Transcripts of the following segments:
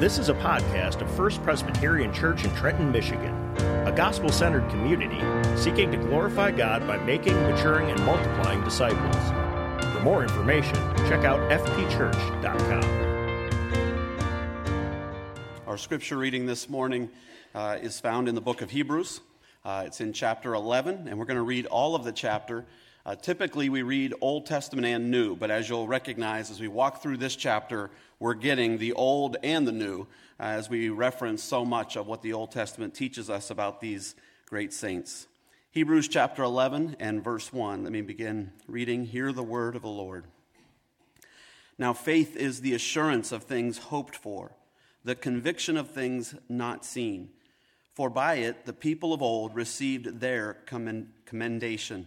This is a podcast of First Presbyterian Church in Trenton, Michigan, a gospel centered community seeking to glorify God by making, maturing, and multiplying disciples. For more information, check out fpchurch.com. Our scripture reading this morning uh, is found in the book of Hebrews. Uh, it's in chapter 11, and we're going to read all of the chapter. Uh, typically, we read Old Testament and New, but as you'll recognize as we walk through this chapter, we're getting the Old and the New uh, as we reference so much of what the Old Testament teaches us about these great saints. Hebrews chapter 11 and verse 1. Let me begin reading. Hear the word of the Lord. Now, faith is the assurance of things hoped for, the conviction of things not seen. For by it the people of old received their commendation.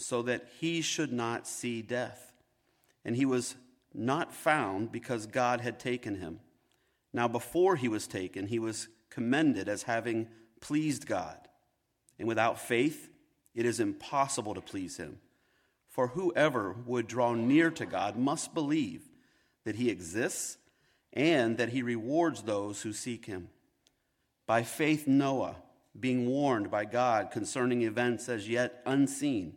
so that he should not see death. And he was not found because God had taken him. Now, before he was taken, he was commended as having pleased God. And without faith, it is impossible to please him. For whoever would draw near to God must believe that he exists and that he rewards those who seek him. By faith, Noah, being warned by God concerning events as yet unseen,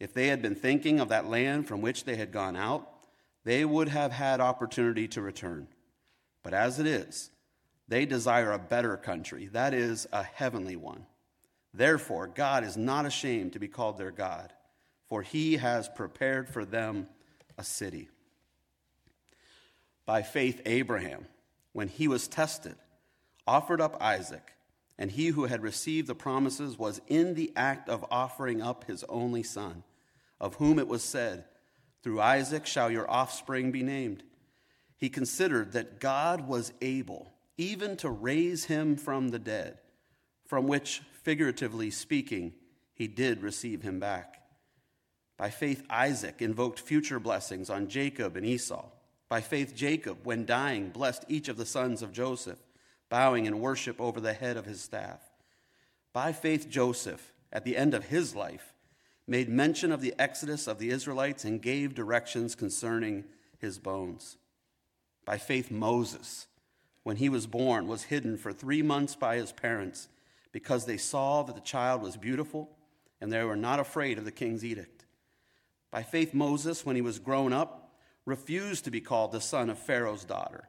If they had been thinking of that land from which they had gone out, they would have had opportunity to return. But as it is, they desire a better country, that is, a heavenly one. Therefore, God is not ashamed to be called their God, for he has prepared for them a city. By faith, Abraham, when he was tested, offered up Isaac, and he who had received the promises was in the act of offering up his only son, of whom it was said, through Isaac shall your offspring be named. He considered that God was able even to raise him from the dead, from which, figuratively speaking, he did receive him back. By faith, Isaac invoked future blessings on Jacob and Esau. By faith, Jacob, when dying, blessed each of the sons of Joseph, bowing in worship over the head of his staff. By faith, Joseph, at the end of his life, made mention of the exodus of the Israelites and gave directions concerning his bones. By faith, Moses, when he was born, was hidden for three months by his parents because they saw that the child was beautiful and they were not afraid of the king's edict. By faith, Moses, when he was grown up, refused to be called the son of Pharaoh's daughter,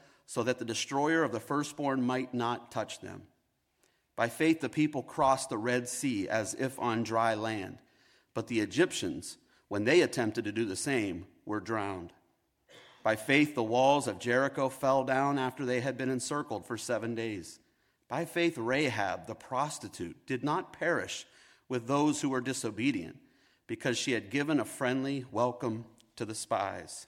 so that the destroyer of the firstborn might not touch them. By faith, the people crossed the Red Sea as if on dry land, but the Egyptians, when they attempted to do the same, were drowned. By faith, the walls of Jericho fell down after they had been encircled for seven days. By faith, Rahab, the prostitute, did not perish with those who were disobedient, because she had given a friendly welcome to the spies.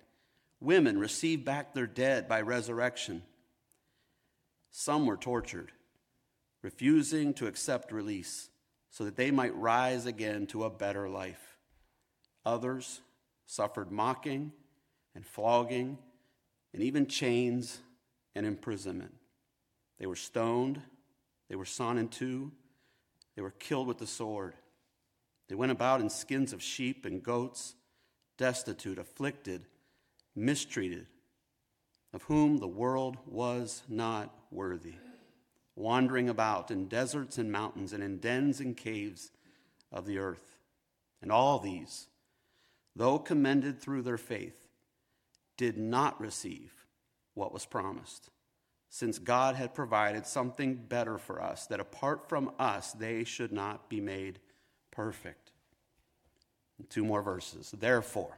Women received back their dead by resurrection. Some were tortured, refusing to accept release so that they might rise again to a better life. Others suffered mocking and flogging and even chains and imprisonment. They were stoned, they were sawn in two, they were killed with the sword. They went about in skins of sheep and goats, destitute, afflicted, mistreated, of whom the world was not worthy, wandering about in deserts and mountains and in dens and caves of the earth. And all these, though commended through their faith, did not receive what was promised, since God had provided something better for us, that apart from us they should not be made perfect. Two more verses. Therefore,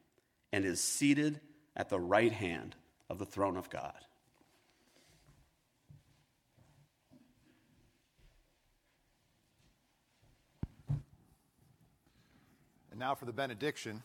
and is seated at the right hand of the throne of God. And now for the benediction.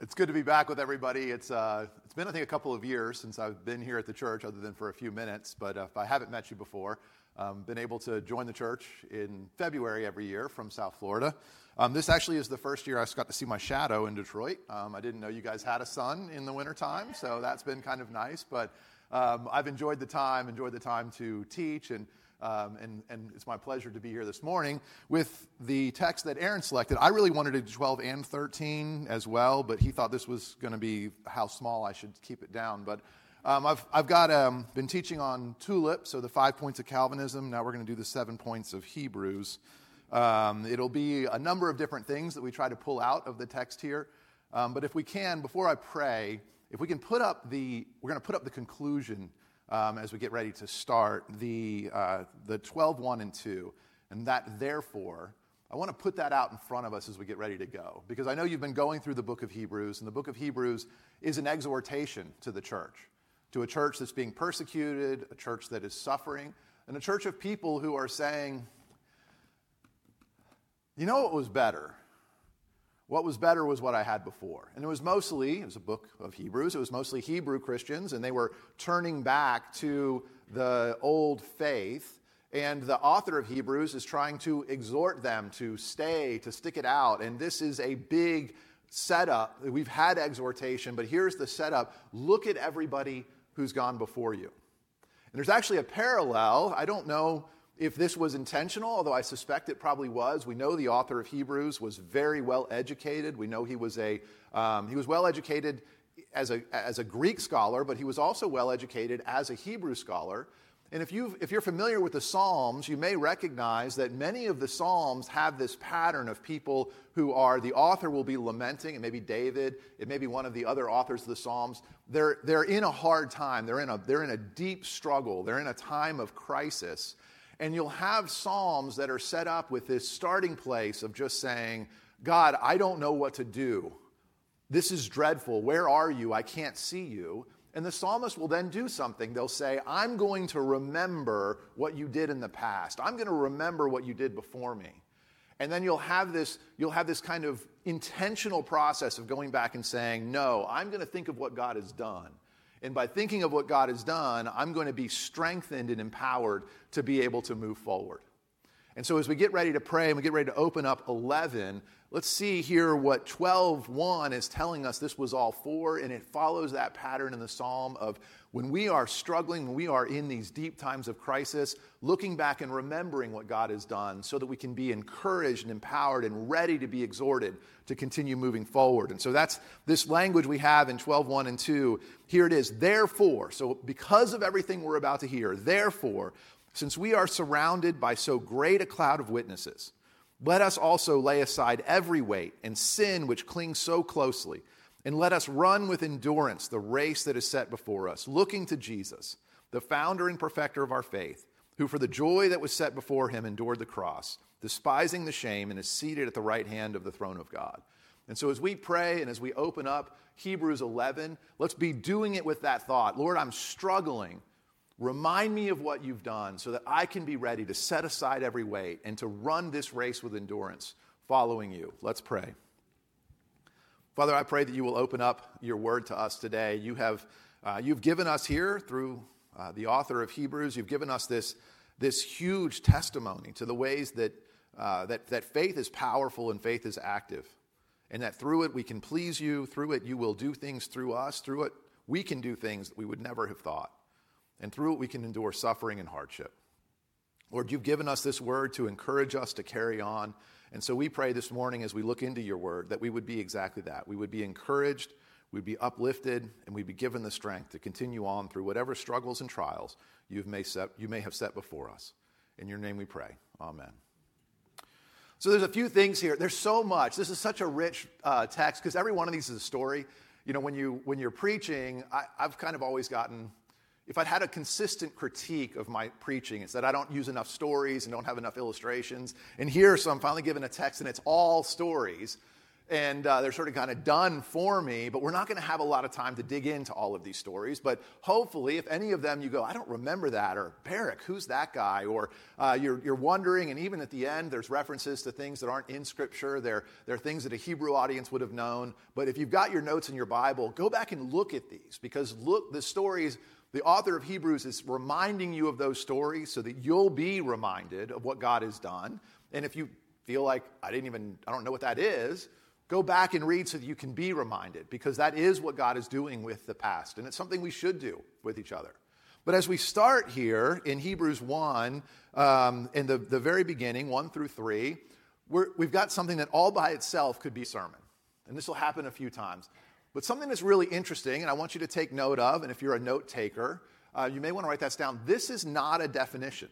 It's good to be back with everybody. It's, uh, it's been, I think, a couple of years since I've been here at the church, other than for a few minutes. But uh, if I haven't met you before, um, been able to join the church in February every year from South Florida. Um, this actually is the first year I got to see my shadow in Detroit. Um, I didn't know you guys had a sun in the wintertime, so that's been kind of nice. But um, I've enjoyed the time, enjoyed the time to teach and um, and, and, it's my pleasure to be here this morning with the text that Aaron selected. I really wanted to do 12 and 13 as well, but he thought this was going to be how small I should keep it down. But um, I've, I've got, um, been teaching on tulip, so the five points of Calvinism. Now we're going to do the seven points of Hebrews. Um, it'll be a number of different things that we try to pull out of the text here. Um, but if we can, before I pray, if we can put up the, we're going to put up the conclusion um, as we get ready to start the, uh, the 12, 1 and 2. And that, therefore, I want to put that out in front of us as we get ready to go. Because I know you've been going through the book of Hebrews, and the book of Hebrews is an exhortation to the church, to a church that's being persecuted, a church that is suffering, and a church of people who are saying, you know what was better? What was better was what I had before. And it was mostly, it was a book of Hebrews, it was mostly Hebrew Christians, and they were turning back to the old faith. And the author of Hebrews is trying to exhort them to stay, to stick it out. And this is a big setup. We've had exhortation, but here's the setup look at everybody who's gone before you. And there's actually a parallel. I don't know if this was intentional, although I suspect it probably was. We know the author of Hebrews was very well educated. We know he was, a, um, he was well educated as a, as a Greek scholar, but he was also well educated as a Hebrew scholar. And if, you if you're familiar with the Psalms, you may recognize that many of the Psalms have this pattern of people who are, the author will be lamenting, it may be David, it may be one of the other authors of the Psalms. They're, they're in a hard time, they're in a, they're in a deep struggle, they're in a time of crisis. And you'll have Psalms that are set up with this starting place of just saying, God, I don't know what to do. This is dreadful. Where are you? I can't see you. And the psalmist will then do something. They'll say, I'm going to remember what you did in the past. I'm going to remember what you did before me. And then you'll have this, you'll have this kind of intentional process of going back and saying, No, I'm going to think of what God has done. And by thinking of what God has done, I'm going to be strengthened and empowered to be able to move forward. And so as we get ready to pray and we get ready to open up 11, let's see here what 12:1 is telling us this was all for and it follows that pattern in the psalm of when we are struggling, when we are in these deep times of crisis, looking back and remembering what God has done so that we can be encouraged and empowered and ready to be exhorted to continue moving forward. And so that's this language we have in 12:1 and 2. Here it is, therefore. So because of everything we're about to hear, therefore, since we are surrounded by so great a cloud of witnesses, let us also lay aside every weight and sin which clings so closely and let us run with endurance the race that is set before us, looking to Jesus, the founder and perfecter of our faith, who for the joy that was set before him endured the cross, despising the shame, and is seated at the right hand of the throne of God. And so, as we pray and as we open up Hebrews 11, let's be doing it with that thought Lord, I'm struggling. Remind me of what you've done so that I can be ready to set aside every weight and to run this race with endurance following you. Let's pray. Father, I pray that you will open up your word to us today. You have uh, you've given us here through uh, the author of Hebrews, you've given us this, this huge testimony to the ways that, uh, that, that faith is powerful and faith is active. And that through it we can please you, through it you will do things through us, through it we can do things that we would never have thought. And through it we can endure suffering and hardship. Lord, you've given us this word to encourage us to carry on and so we pray this morning as we look into your word that we would be exactly that. We would be encouraged, we'd be uplifted, and we'd be given the strength to continue on through whatever struggles and trials you've may, set, you may have set before us. In your name we pray. Amen. So there's a few things here. There's so much. This is such a rich uh, text because every one of these is a story. You know, when, you, when you're preaching, I, I've kind of always gotten if I'd had a consistent critique of my preaching, it's that I don't use enough stories and don't have enough illustrations. And here, so I'm finally given a text and it's all stories. And uh, they're sort of kind of done for me, but we're not going to have a lot of time to dig into all of these stories. But hopefully, if any of them you go, I don't remember that, or Barak, who's that guy? Or uh, you're, you're wondering, and even at the end, there's references to things that aren't in Scripture. They're, they're things that a Hebrew audience would have known. But if you've got your notes in your Bible, go back and look at these because look, the stories the author of Hebrews is reminding you of those stories so that you'll be reminded of what God has done. And if you feel like, I didn't even, I don't know what that is, go back and read so that you can be reminded because that is what God is doing with the past. And it's something we should do with each other. But as we start here in Hebrews 1, um, in the, the very beginning, 1 through 3, we have got something that all by itself could be sermon. And this will happen a few times. But something that's really interesting, and I want you to take note of, and if you're a note taker, uh, you may want to write that down. This is not a definition.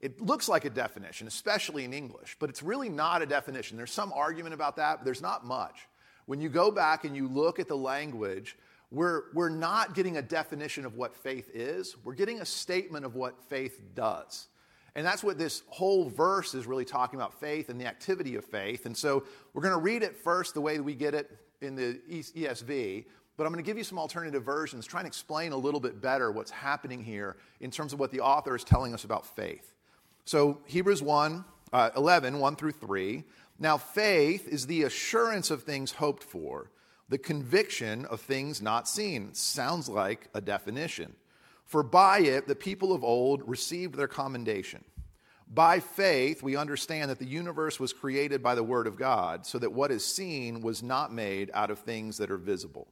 It looks like a definition, especially in English, but it's really not a definition. There's some argument about that, but there's not much. When you go back and you look at the language, we're, we're not getting a definition of what faith is, we're getting a statement of what faith does. And that's what this whole verse is really talking about faith and the activity of faith. And so we're going to read it first the way we get it in the ESV, but I'm going to give you some alternative versions, try and explain a little bit better what's happening here in terms of what the author is telling us about faith. So, Hebrews 1, uh, 11, 1 through 3. Now, faith is the assurance of things hoped for, the conviction of things not seen. Sounds like a definition. For by it the people of old received their commendation. By faith, we understand that the universe was created by the Word of God, so that what is seen was not made out of things that are visible.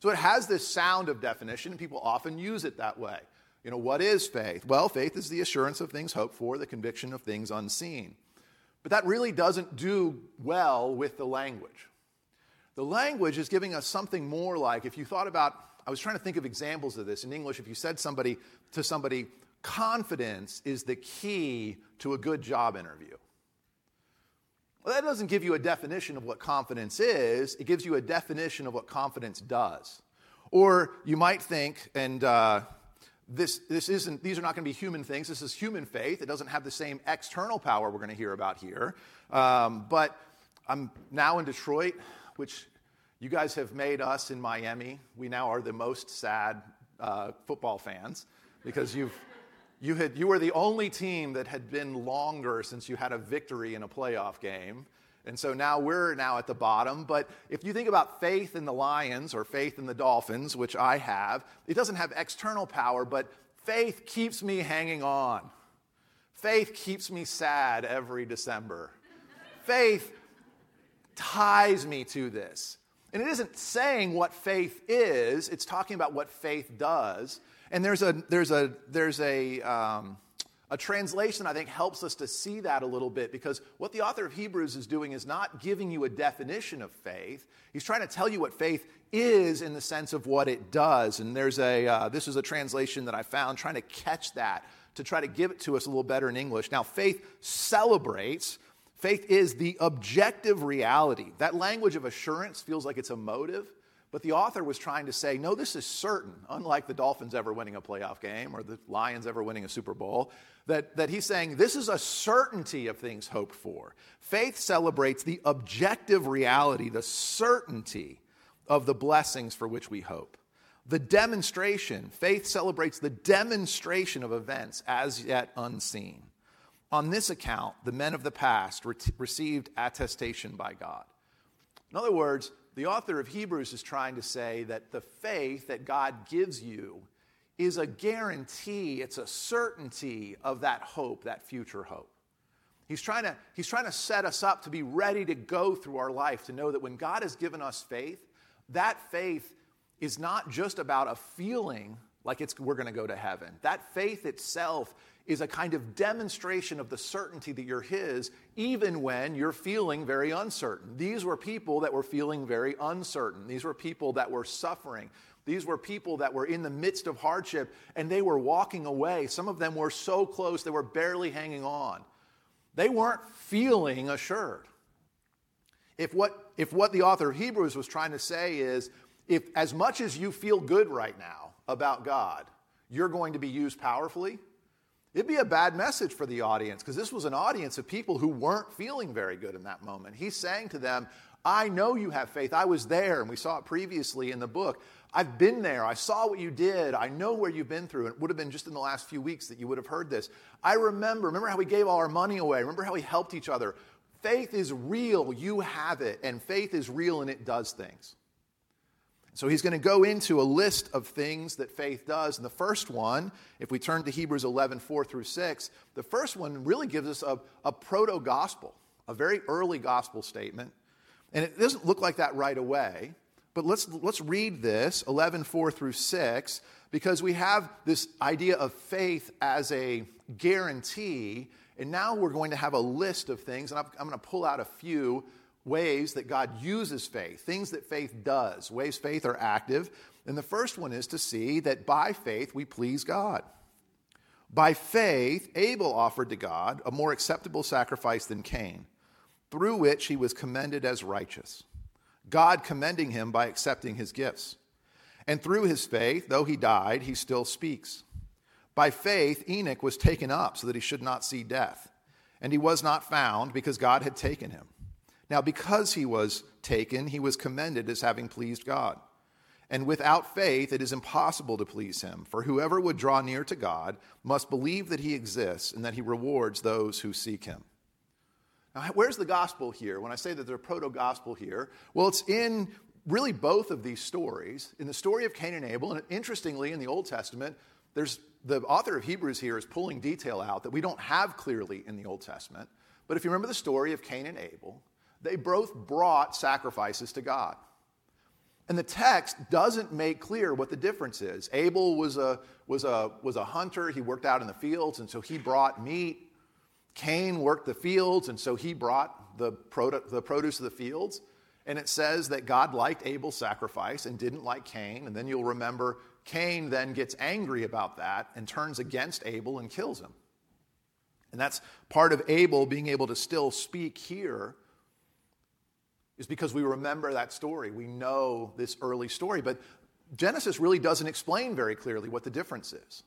So it has this sound of definition, and people often use it that way. You know, what is faith? Well, faith is the assurance of things hoped for, the conviction of things unseen. But that really doesn't do well with the language. The language is giving us something more like if you thought about, I was trying to think of examples of this in English. If you said somebody to somebody, confidence is the key to a good job interview. Well, that doesn't give you a definition of what confidence is, it gives you a definition of what confidence does. Or you might think, and uh, this, this isn't, these are not going to be human things. This is human faith. It doesn't have the same external power we're going to hear about here. Um, but I'm now in Detroit, which you guys have made us in Miami. We now are the most sad uh, football fans because you've, you, had, you were the only team that had been longer since you had a victory in a playoff game. And so now we're now at the bottom. But if you think about faith in the Lions or faith in the Dolphins, which I have, it doesn't have external power, but faith keeps me hanging on. Faith keeps me sad every December. faith ties me to this. And it isn't saying what faith is, it's talking about what faith does. And there's a, there's a, there's a, um, a translation, I think, helps us to see that a little bit because what the author of Hebrews is doing is not giving you a definition of faith. He's trying to tell you what faith is in the sense of what it does. And there's a, uh, this is a translation that I found trying to catch that, to try to give it to us a little better in English. Now, faith celebrates, faith is the objective reality. That language of assurance feels like it's a motive. But the author was trying to say, no, this is certain, unlike the Dolphins ever winning a playoff game or the Lions ever winning a Super Bowl, that, that he's saying this is a certainty of things hoped for. Faith celebrates the objective reality, the certainty of the blessings for which we hope. The demonstration, faith celebrates the demonstration of events as yet unseen. On this account, the men of the past re- received attestation by God. In other words, the author of Hebrews is trying to say that the faith that God gives you is a guarantee, it's a certainty of that hope, that future hope. He's trying, to, he's trying to set us up to be ready to go through our life, to know that when God has given us faith, that faith is not just about a feeling like it's, we're going to go to heaven. That faith itself is a kind of demonstration of the certainty that you're His, even when you're feeling very uncertain. These were people that were feeling very uncertain. These were people that were suffering. These were people that were in the midst of hardship and they were walking away. Some of them were so close they were barely hanging on. They weren't feeling assured. If what, if what the author of Hebrews was trying to say is, if as much as you feel good right now about God, you're going to be used powerfully, It'd be a bad message for the audience because this was an audience of people who weren't feeling very good in that moment. He's saying to them, I know you have faith. I was there, and we saw it previously in the book. I've been there. I saw what you did. I know where you've been through. It would have been just in the last few weeks that you would have heard this. I remember. Remember how we gave all our money away? Remember how we helped each other? Faith is real. You have it. And faith is real and it does things. So he's going to go into a list of things that faith does. And the first one, if we turn to Hebrews 11, 4 through 6, the first one really gives us a, a proto gospel, a very early gospel statement. And it doesn't look like that right away. But let's, let's read this, 11, 4 through 6, because we have this idea of faith as a guarantee. And now we're going to have a list of things, and I'm, I'm going to pull out a few ways that God uses faith, things that faith does, ways faith are active. And the first one is to see that by faith we please God. By faith, Abel offered to God a more acceptable sacrifice than Cain, through which he was commended as righteous, God commending him by accepting his gifts. And through his faith, though he died, he still speaks. By faith, Enoch was taken up so that he should not see death, and he was not found because God had taken him. Now, because he was taken, he was commended as having pleased God. And without faith, it is impossible to please him. For whoever would draw near to God must believe that he exists and that he rewards those who seek him. Now, where's the gospel here? When I say that there's a proto gospel here, well, it's in really both of these stories. In the story of Cain and Abel, and interestingly, in the Old Testament, there's the author of Hebrews here is pulling detail out that we don't have clearly in the Old Testament. But if you remember the story of Cain and Abel, they both brought sacrifices to God. And the text doesn't make clear what the difference is. Abel was a, was, a, was a hunter, he worked out in the fields, and so he brought meat. Cain worked the fields, and so he brought the, produ- the produce of the fields. And it says that God liked Abel's sacrifice and didn't like Cain. And then you'll remember Cain then gets angry about that and turns against Abel and kills him. And that's part of Abel being able to still speak here is because we remember that story. We know this early story. But Genesis really doesn't explain very clearly what the difference is.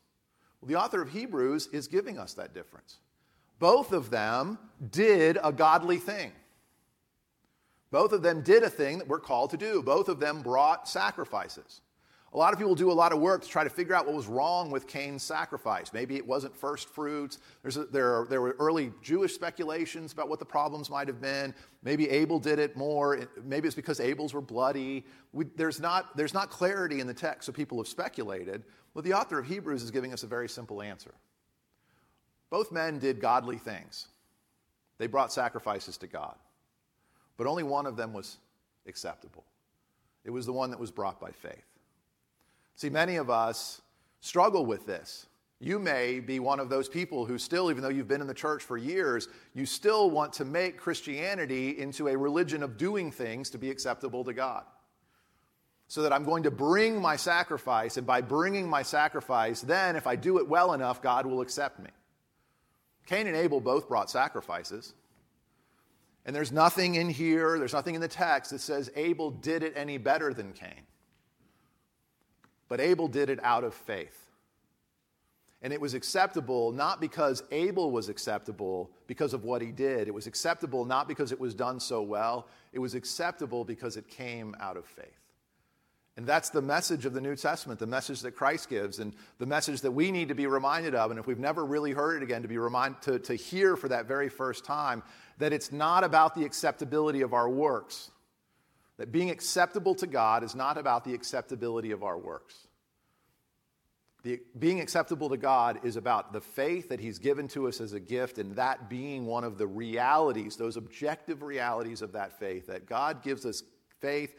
Well, the author of Hebrews is giving us that difference. Both of them did a godly thing. Both of them did a thing that we're called to do. Both of them brought sacrifices. A lot of people do a lot of work to try to figure out what was wrong with Cain's sacrifice. Maybe it wasn't first fruits. A, there, there were early Jewish speculations about what the problems might have been. Maybe Abel did it more. Maybe it's because Abel's were bloody. We, there's, not, there's not clarity in the text, so people have speculated. Well, the author of Hebrews is giving us a very simple answer. Both men did godly things, they brought sacrifices to God, but only one of them was acceptable. It was the one that was brought by faith. See, many of us struggle with this. You may be one of those people who still, even though you've been in the church for years, you still want to make Christianity into a religion of doing things to be acceptable to God. So that I'm going to bring my sacrifice, and by bringing my sacrifice, then if I do it well enough, God will accept me. Cain and Abel both brought sacrifices. And there's nothing in here, there's nothing in the text that says Abel did it any better than Cain. But Abel did it out of faith. And it was acceptable not because Abel was acceptable because of what he did. It was acceptable not because it was done so well. It was acceptable because it came out of faith. And that's the message of the New Testament, the message that Christ gives, and the message that we need to be reminded of. And if we've never really heard it again, to be reminded to, to hear for that very first time that it's not about the acceptability of our works. That being acceptable to God is not about the acceptability of our works. The, being acceptable to God is about the faith that He's given to us as a gift, and that being one of the realities, those objective realities of that faith, that God gives us faith,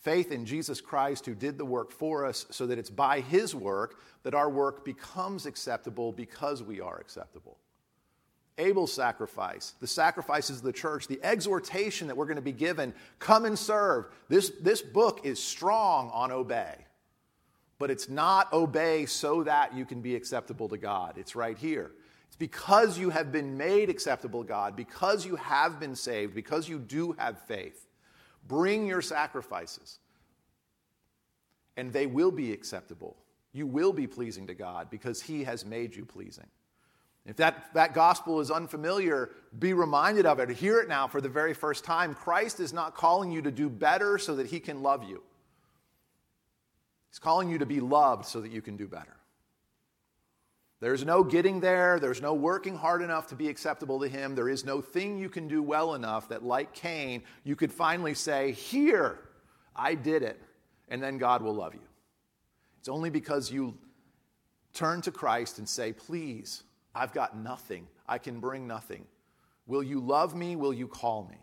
faith in Jesus Christ who did the work for us, so that it's by His work that our work becomes acceptable because we are acceptable. Abel's sacrifice, the sacrifices of the church, the exhortation that we're going to be given come and serve. This, this book is strong on obey, but it's not obey so that you can be acceptable to God. It's right here. It's because you have been made acceptable to God, because you have been saved, because you do have faith. Bring your sacrifices, and they will be acceptable. You will be pleasing to God because He has made you pleasing. If that, that gospel is unfamiliar, be reminded of it. Hear it now for the very first time. Christ is not calling you to do better so that he can love you, he's calling you to be loved so that you can do better. There's no getting there. There's no working hard enough to be acceptable to him. There is no thing you can do well enough that, like Cain, you could finally say, Here, I did it, and then God will love you. It's only because you turn to Christ and say, Please, I've got nothing. I can bring nothing. Will you love me? Will you call me?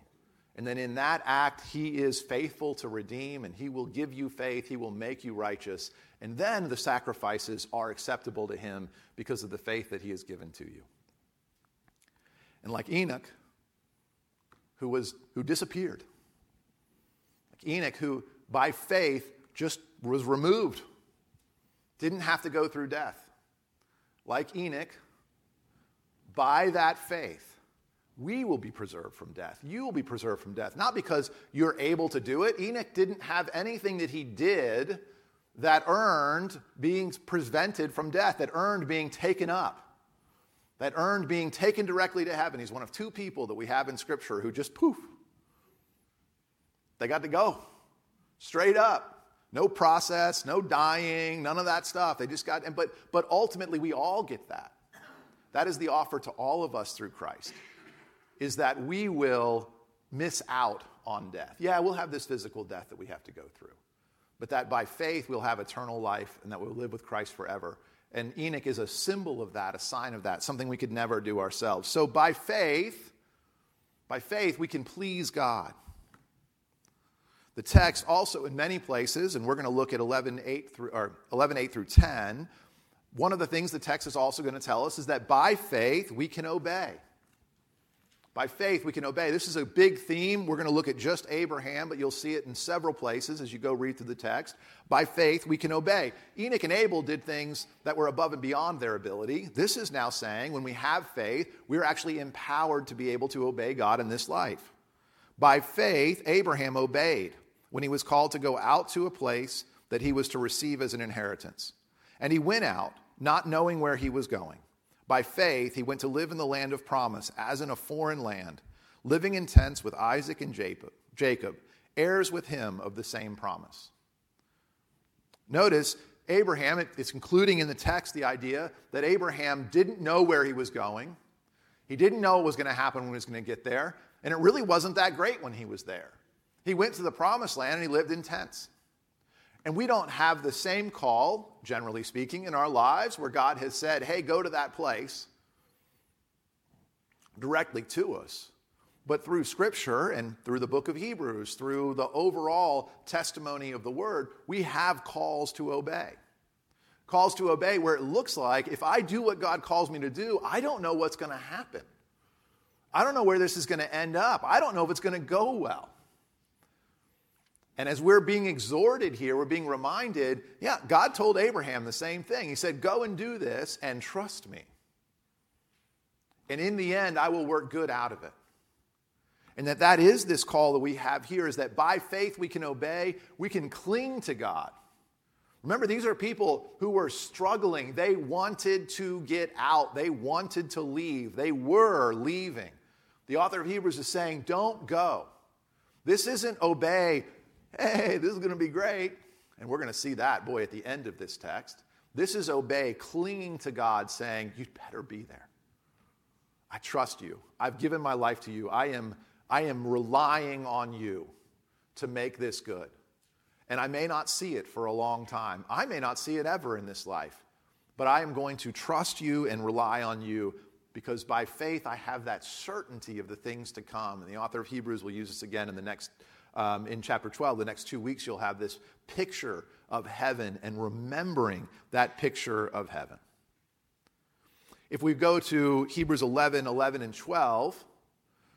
And then in that act, he is faithful to redeem and he will give you faith. He will make you righteous. And then the sacrifices are acceptable to him because of the faith that he has given to you. And like Enoch, who, was, who disappeared, like Enoch, who by faith just was removed, didn't have to go through death. Like Enoch, by that faith, we will be preserved from death. You will be preserved from death. Not because you're able to do it. Enoch didn't have anything that he did that earned being prevented from death, that earned being taken up, that earned being taken directly to heaven. He's one of two people that we have in Scripture who just poof, they got to go straight up. No process, no dying, none of that stuff. They just got, but, but ultimately we all get that. That is the offer to all of us through Christ, is that we will miss out on death. Yeah, we'll have this physical death that we have to go through, but that by faith we'll have eternal life and that we'll live with Christ forever. And Enoch is a symbol of that, a sign of that, something we could never do ourselves. So by faith, by faith, we can please God. The text also in many places, and we're going to look at 11, 8 through, or 11, 8 through 10, one of the things the text is also going to tell us is that by faith we can obey. By faith we can obey. This is a big theme. We're going to look at just Abraham, but you'll see it in several places as you go read through the text. By faith we can obey. Enoch and Abel did things that were above and beyond their ability. This is now saying when we have faith, we're actually empowered to be able to obey God in this life. By faith, Abraham obeyed when he was called to go out to a place that he was to receive as an inheritance. And he went out not knowing where he was going. By faith, he went to live in the land of promise, as in a foreign land, living in tents with Isaac and Jacob, heirs with him of the same promise. Notice, Abraham, it's including in the text the idea that Abraham didn't know where he was going. He didn't know what was going to happen when he was going to get there, and it really wasn't that great when he was there. He went to the promised land and he lived in tents. And we don't have the same call, generally speaking, in our lives where God has said, hey, go to that place directly to us. But through Scripture and through the book of Hebrews, through the overall testimony of the Word, we have calls to obey. Calls to obey where it looks like if I do what God calls me to do, I don't know what's going to happen. I don't know where this is going to end up. I don't know if it's going to go well. And as we're being exhorted here, we're being reminded yeah, God told Abraham the same thing. He said, Go and do this and trust me. And in the end, I will work good out of it. And that that is this call that we have here is that by faith we can obey, we can cling to God. Remember, these are people who were struggling. They wanted to get out, they wanted to leave, they were leaving. The author of Hebrews is saying, Don't go. This isn't obey hey, this is going to be great. And we're going to see that, boy, at the end of this text. This is obey, clinging to God, saying, You'd better be there. I trust you. I've given my life to you. I am, I am relying on you to make this good. And I may not see it for a long time. I may not see it ever in this life. But I am going to trust you and rely on you because by faith I have that certainty of the things to come. And the author of Hebrews will use this again in the next um, in chapter 12. The next two weeks, you'll have this picture of heaven and remembering that picture of heaven. If we go to Hebrews 11, 11, and 12,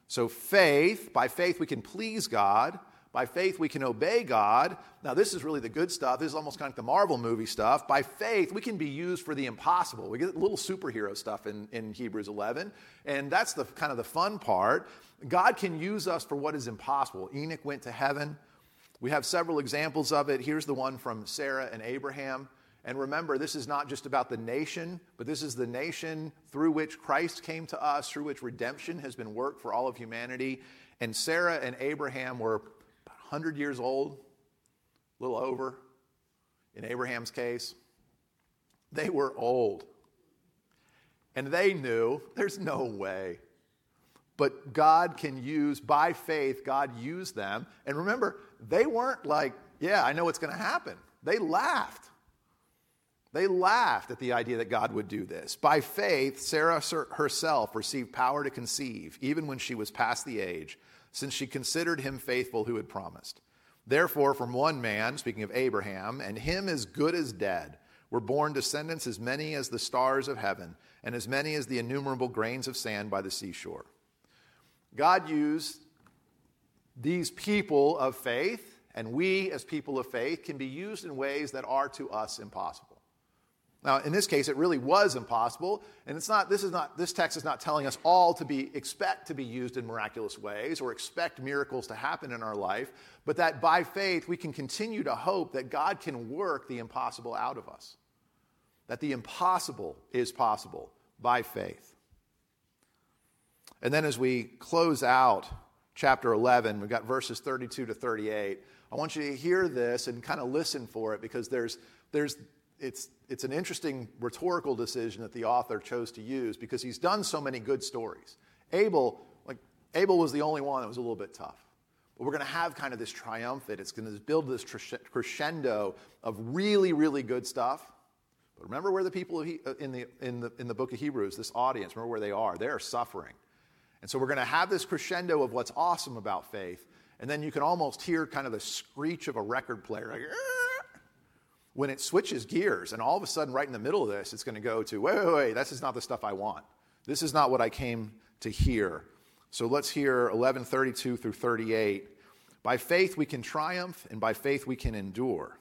so faith, by faith we can please God. By faith, we can obey God. Now, this is really the good stuff. This is almost kind of like the Marvel movie stuff. By faith, we can be used for the impossible. We get little superhero stuff in, in Hebrews 11, and that's the kind of the fun part. God can use us for what is impossible. Enoch went to heaven. We have several examples of it. Here's the one from Sarah and Abraham. And remember, this is not just about the nation, but this is the nation through which Christ came to us, through which redemption has been worked for all of humanity. And Sarah and Abraham were 100 years old, a little over in Abraham's case. They were old. And they knew there's no way. But God can use, by faith, God used them. And remember, they weren't like, yeah, I know what's going to happen. They laughed. They laughed at the idea that God would do this. By faith, Sarah herself received power to conceive, even when she was past the age since she considered him faithful who had promised. Therefore, from one man, speaking of Abraham, and him as good as dead, were born descendants as many as the stars of heaven, and as many as the innumerable grains of sand by the seashore. God used these people of faith, and we as people of faith can be used in ways that are to us impossible. Now, in this case, it really was impossible, and it's not, this, is not, this text is not telling us all to be, expect to be used in miraculous ways or expect miracles to happen in our life, but that by faith we can continue to hope that God can work the impossible out of us. That the impossible is possible by faith. And then as we close out chapter 11, we've got verses 32 to 38. I want you to hear this and kind of listen for it because there's, there's it's, it's an interesting rhetorical decision that the author chose to use because he's done so many good stories. Abel, like, Abel was the only one that was a little bit tough. But we're going to have kind of this triumphant, it's going to build this crescendo of really, really good stuff. But remember where the people uh, in the, in, the, in the book of Hebrews, this audience, remember where they are. They're suffering. And so we're going to have this crescendo of what's awesome about faith. And then you can almost hear kind of the screech of a record player. Like, when it switches gears and all of a sudden right in the middle of this it's going to go to wait wait wait this is not the stuff i want. This is not what i came to hear. So let's hear 1132 through 38 by faith we can triumph and by faith we can endure.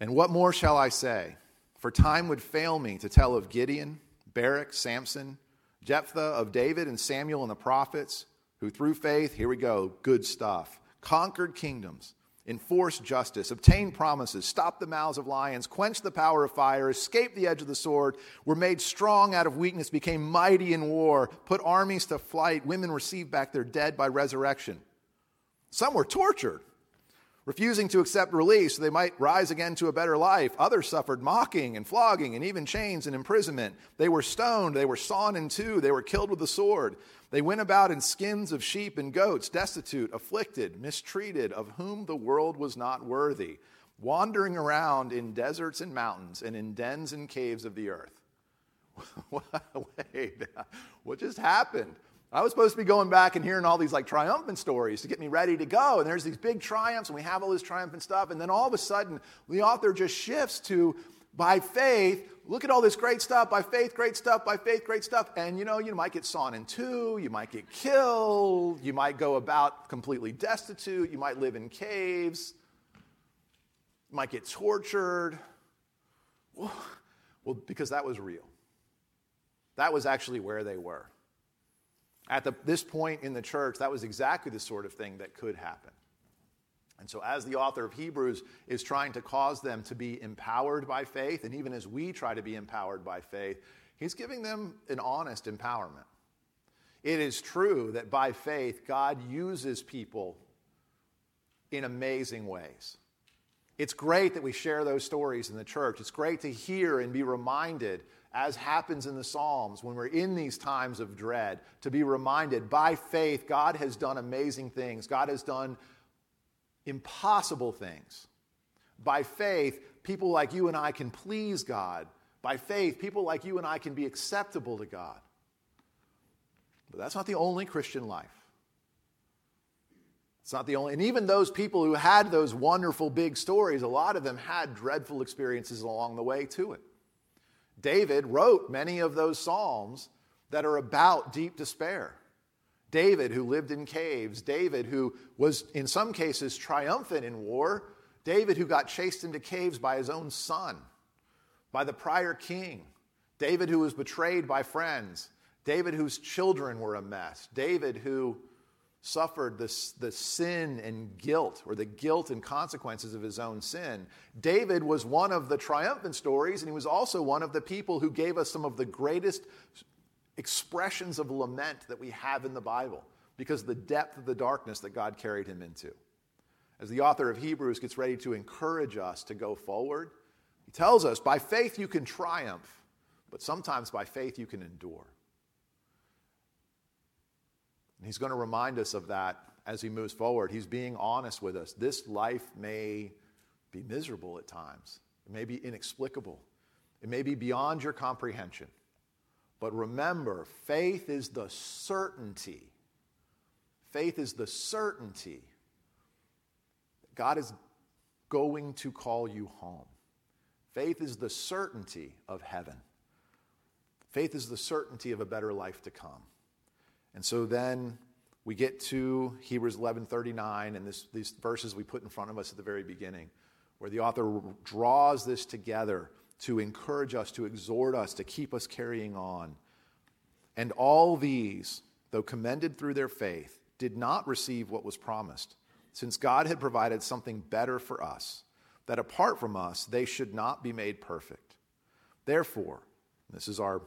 And what more shall i say? For time would fail me to tell of gideon barak samson jephthah of david and samuel and the prophets who through faith here we go good stuff conquered kingdoms enforce justice, obtain promises, stop the mouths of lions, quench the power of fire, escape the edge of the sword, were made strong out of weakness, became mighty in war, put armies to flight, women received back their dead by resurrection. Some were tortured refusing to accept release so they might rise again to a better life. Others suffered mocking and flogging and even chains and imprisonment. They were stoned, they were sawn in two, they were killed with the sword. They went about in skins of sheep and goats, destitute, afflicted, mistreated, of whom the world was not worthy, wandering around in deserts and mountains and in dens and caves of the earth. Wait, what just happened? I was supposed to be going back and hearing all these like triumphant stories to get me ready to go. And there's these big triumphs, and we have all this triumphant stuff. And then all of a sudden, the author just shifts to by faith, look at all this great stuff, by faith, great stuff, by faith, great stuff. And you know, you might get sawn in two, you might get killed, you might go about completely destitute, you might live in caves, you might get tortured. Well, because that was real. That was actually where they were. At the, this point in the church, that was exactly the sort of thing that could happen. And so, as the author of Hebrews is trying to cause them to be empowered by faith, and even as we try to be empowered by faith, he's giving them an honest empowerment. It is true that by faith, God uses people in amazing ways. It's great that we share those stories in the church. It's great to hear and be reminded as happens in the Psalms when we're in these times of dread, to be reminded by faith, God has done amazing things. God has done impossible things. By faith, people like you and I can please God. By faith, people like you and I can be acceptable to God. But that's not the only Christian life. It's not the only, and even those people who had those wonderful big stories, a lot of them had dreadful experiences along the way to it. David wrote many of those Psalms that are about deep despair. David, who lived in caves, David, who was in some cases triumphant in war, David, who got chased into caves by his own son, by the prior king, David, who was betrayed by friends, David, whose children were a mess, David, who suffered the, the sin and guilt, or the guilt and consequences of his own sin. David was one of the triumphant stories, and he was also one of the people who gave us some of the greatest expressions of lament that we have in the Bible because the depth of the darkness that God carried him into. As the author of Hebrews gets ready to encourage us to go forward, he tells us by faith you can triumph, but sometimes by faith you can endure. And he's going to remind us of that as he moves forward. He's being honest with us. This life may be miserable at times, it may be inexplicable, it may be beyond your comprehension. But remember, faith is the certainty. Faith is the certainty that God is going to call you home. Faith is the certainty of heaven. Faith is the certainty of a better life to come. And so then we get to Hebrews 11:39 and this, these verses we put in front of us at the very beginning, where the author draws this together to encourage us, to exhort us, to keep us carrying on. And all these, though commended through their faith, did not receive what was promised, since God had provided something better for us, that apart from us they should not be made perfect. Therefore, this is our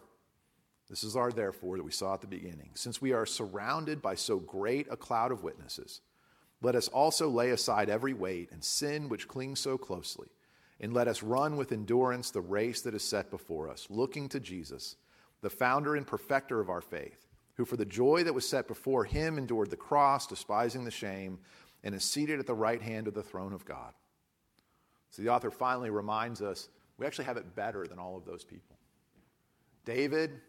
this is our therefore that we saw at the beginning. Since we are surrounded by so great a cloud of witnesses, let us also lay aside every weight and sin which clings so closely, and let us run with endurance the race that is set before us, looking to Jesus, the founder and perfecter of our faith, who for the joy that was set before him endured the cross, despising the shame, and is seated at the right hand of the throne of God. So the author finally reminds us we actually have it better than all of those people. David,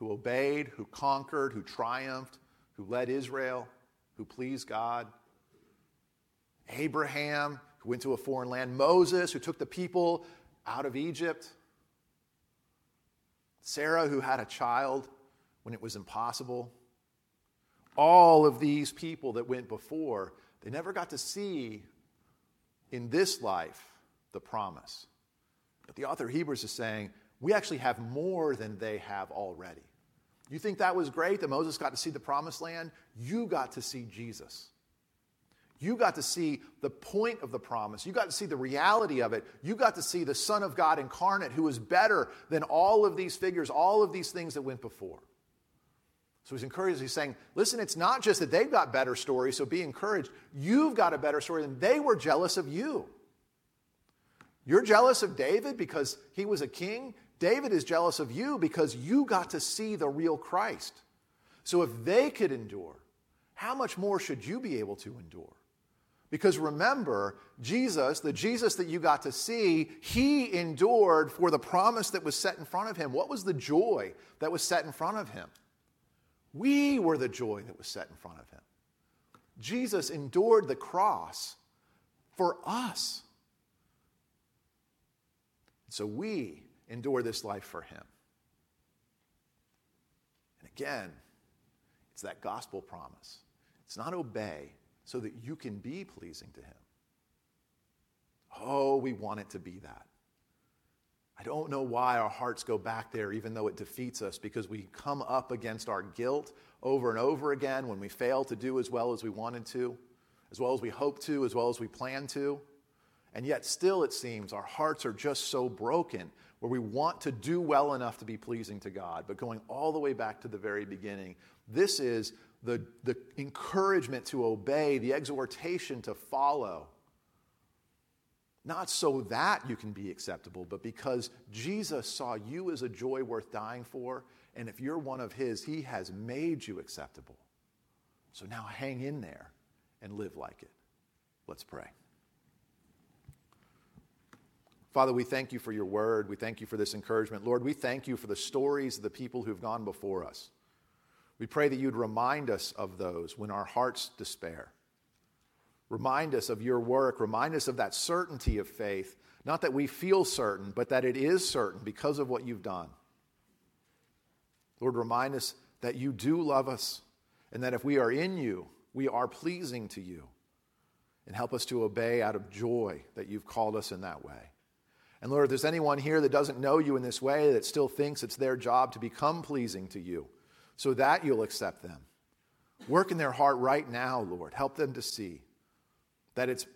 who obeyed, who conquered, who triumphed, who led Israel, who pleased God. Abraham, who went to a foreign land. Moses, who took the people out of Egypt. Sarah, who had a child when it was impossible. All of these people that went before, they never got to see in this life the promise. But the author of Hebrews is saying, we actually have more than they have already. You think that was great that Moses got to see the promised land? You got to see Jesus. You got to see the point of the promise. You got to see the reality of it. You got to see the Son of God incarnate who is better than all of these figures, all of these things that went before. So he's encouraged. He's saying, listen, it's not just that they've got better stories, so be encouraged. You've got a better story than they were jealous of you. You're jealous of David because he was a king. David is jealous of you because you got to see the real Christ. So if they could endure, how much more should you be able to endure? Because remember, Jesus, the Jesus that you got to see, he endured for the promise that was set in front of him. What was the joy that was set in front of him? We were the joy that was set in front of him. Jesus endured the cross for us. So we endure this life for him. And again, it's that gospel promise. It's not obey so that you can be pleasing to him. Oh, we want it to be that. I don't know why our hearts go back there, even though it defeats us, because we come up against our guilt over and over again when we fail to do as well as we wanted to, as well as we hope to, as well as we plan to. And yet, still, it seems our hearts are just so broken where we want to do well enough to be pleasing to God. But going all the way back to the very beginning, this is the, the encouragement to obey, the exhortation to follow not so that you can be acceptable, but because Jesus saw you as a joy worth dying for, and if you're one of His, He has made you acceptable. So now hang in there and live like it. Let's pray. Father, we thank you for your word. We thank you for this encouragement. Lord, we thank you for the stories of the people who've gone before us. We pray that you'd remind us of those when our hearts despair. Remind us of your work. Remind us of that certainty of faith. Not that we feel certain, but that it is certain because of what you've done. Lord, remind us that you do love us and that if we are in you, we are pleasing to you. And help us to obey out of joy that you've called us in that way. And Lord, if there's anyone here that doesn't know you in this way, that still thinks it's their job to become pleasing to you, so that you'll accept them, work in their heart right now, Lord. Help them to see that it's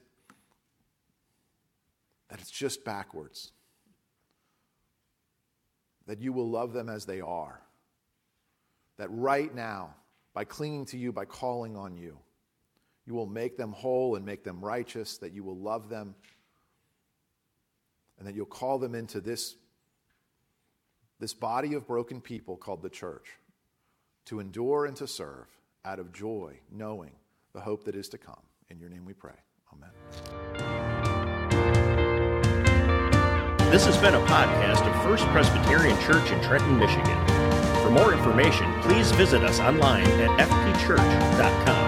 that it's just backwards. That you will love them as they are. That right now, by clinging to you, by calling on you, you will make them whole and make them righteous, that you will love them, and that you'll call them into this, this body of broken people called the church to endure and to serve out of joy, knowing the hope that is to come. In your name we pray. Amen. This has been a podcast of First Presbyterian Church in Trenton, Michigan. For more information, please visit us online at fpchurch.com.